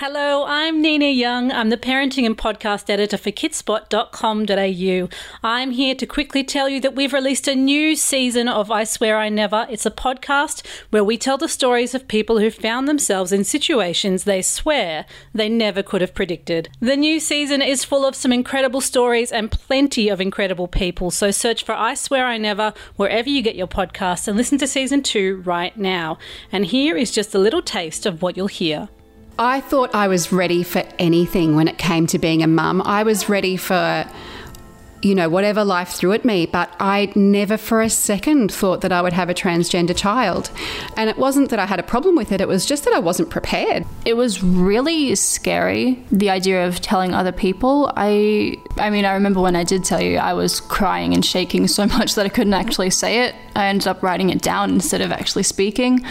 Hello, I'm Nina Young. I'm the parenting and podcast editor for kidspot.com.au. I'm here to quickly tell you that we've released a new season of I Swear I Never. It's a podcast where we tell the stories of people who found themselves in situations they swear they never could have predicted. The new season is full of some incredible stories and plenty of incredible people, so search for I Swear I Never wherever you get your podcasts and listen to season two right now. And here is just a little taste of what you'll hear. I thought I was ready for anything when it came to being a mum. I was ready for, you know, whatever life threw at me, but I never for a second thought that I would have a transgender child. And it wasn't that I had a problem with it, it was just that I wasn't prepared. It was really scary, the idea of telling other people. I I mean, I remember when I did tell you, I was crying and shaking so much that I couldn't actually say it. I ended up writing it down instead of actually speaking.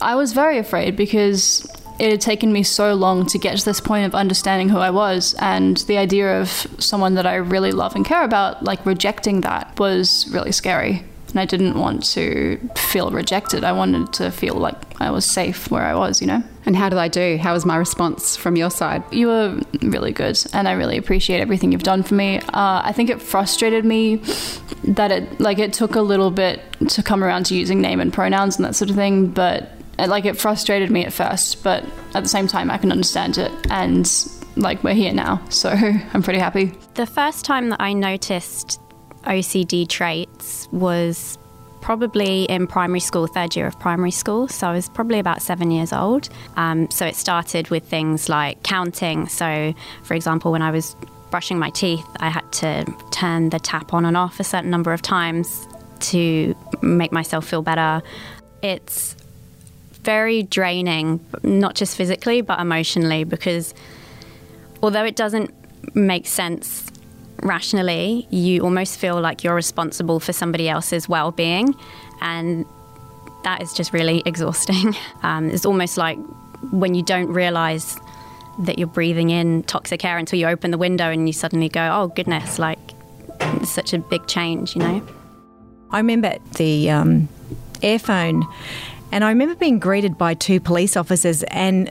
I was very afraid because it had taken me so long to get to this point of understanding who I was, and the idea of someone that I really love and care about, like rejecting that, was really scary. And I didn't want to feel rejected. I wanted to feel like I was safe where I was, you know? And how did I do? How was my response from your side? You were really good, and I really appreciate everything you've done for me. Uh, I think it frustrated me that it, like, it took a little bit to come around to using name and pronouns and that sort of thing, but like it frustrated me at first, but at the same time, I can understand it. And like we're here now, so I'm pretty happy. The first time that I noticed OCD traits was probably in primary school, third year of primary school. So I was probably about seven years old. Um, so it started with things like counting. So, for example, when I was brushing my teeth, I had to turn the tap on and off a certain number of times to make myself feel better. It's very draining, not just physically, but emotionally, because although it doesn't make sense rationally, you almost feel like you're responsible for somebody else's well being. And that is just really exhausting. Um, it's almost like when you don't realize that you're breathing in toxic air until you open the window and you suddenly go, oh, goodness, like it's such a big change, you know? I remember the um, airphone and I remember being greeted by two police officers and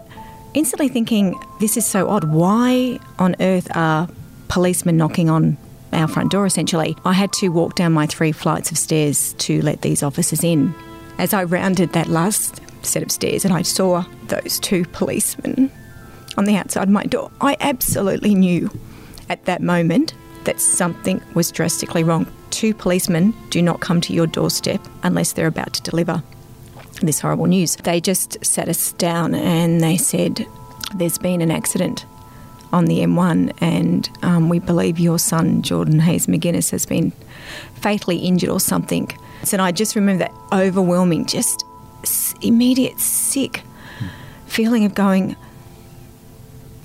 instantly thinking, this is so odd. Why on earth are policemen knocking on our front door essentially? I had to walk down my three flights of stairs to let these officers in. As I rounded that last set of stairs and I saw those two policemen on the outside of my door, I absolutely knew at that moment that something was drastically wrong. Two policemen do not come to your doorstep unless they're about to deliver this horrible news. They just sat us down and they said, There's been an accident on the M1, and um, we believe your son, Jordan Hayes McGuinness, has been fatally injured or something. So I just remember that overwhelming, just immediate sick feeling of going,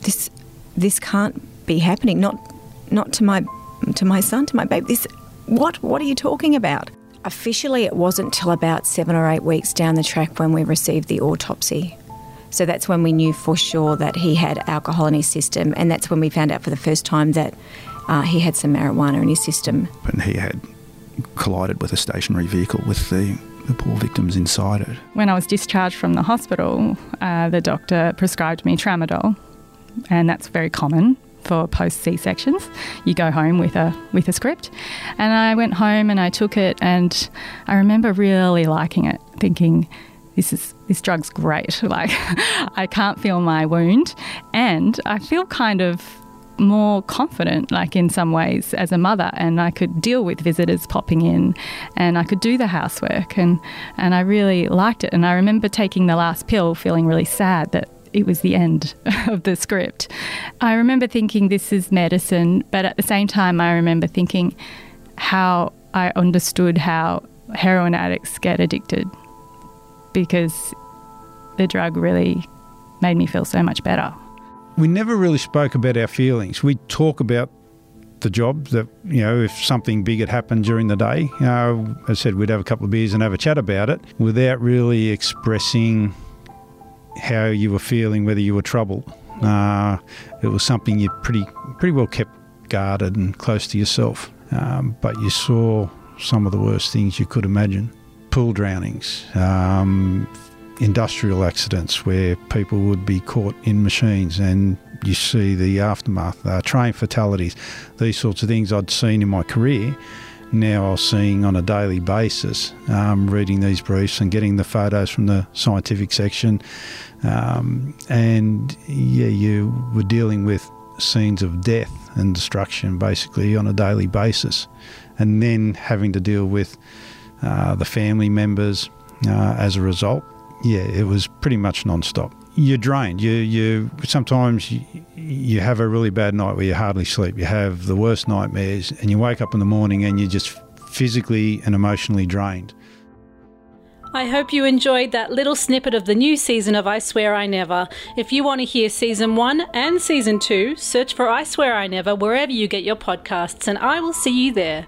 this, this can't be happening. Not, not to my, to my son, to my baby. This, what, what are you talking about? Officially, it wasn't till about seven or eight weeks down the track when we received the autopsy. So that's when we knew for sure that he had alcohol in his system, and that's when we found out for the first time that uh, he had some marijuana in his system. And he had collided with a stationary vehicle with the, the poor victims inside it. When I was discharged from the hospital, uh, the doctor prescribed me tramadol, and that's very common for post C sections. You go home with a with a script, and I went home and I took it, and I remember really liking it, thinking. This is this drug's great. Like I can't feel my wound and I feel kind of more confident, like in some ways, as a mother, and I could deal with visitors popping in, and I could do the housework, and and I really liked it. And I remember taking the last pill, feeling really sad that it was the end of the script. I remember thinking this is medicine, but at the same time, I remember thinking how I understood how heroin addicts get addicted because the drug really made me feel so much better. We never really spoke about our feelings. We talk about the job that you know if something big had happened during the day you know i said we'd have a couple of beers and have a chat about it without really expressing how you were feeling, whether you were troubled. Uh, it was something you pretty pretty well kept guarded and close to yourself. Um, but you saw some of the worst things you could imagine: pool drownings, um, industrial accidents where people would be caught in machines and you see the aftermath, uh, train fatalities, these sorts of things I'd seen in my career. Now I was seeing on a daily basis, um, reading these briefs and getting the photos from the scientific section. Um, and yeah, you were dealing with scenes of death and destruction basically on a daily basis. And then having to deal with uh, the family members uh, as a result. Yeah, it was pretty much non-stop. You're drained. You you sometimes you have a really bad night where you hardly sleep. You have the worst nightmares, and you wake up in the morning and you're just physically and emotionally drained. I hope you enjoyed that little snippet of the new season of I Swear I Never. If you want to hear season one and season two, search for I Swear I Never wherever you get your podcasts, and I will see you there.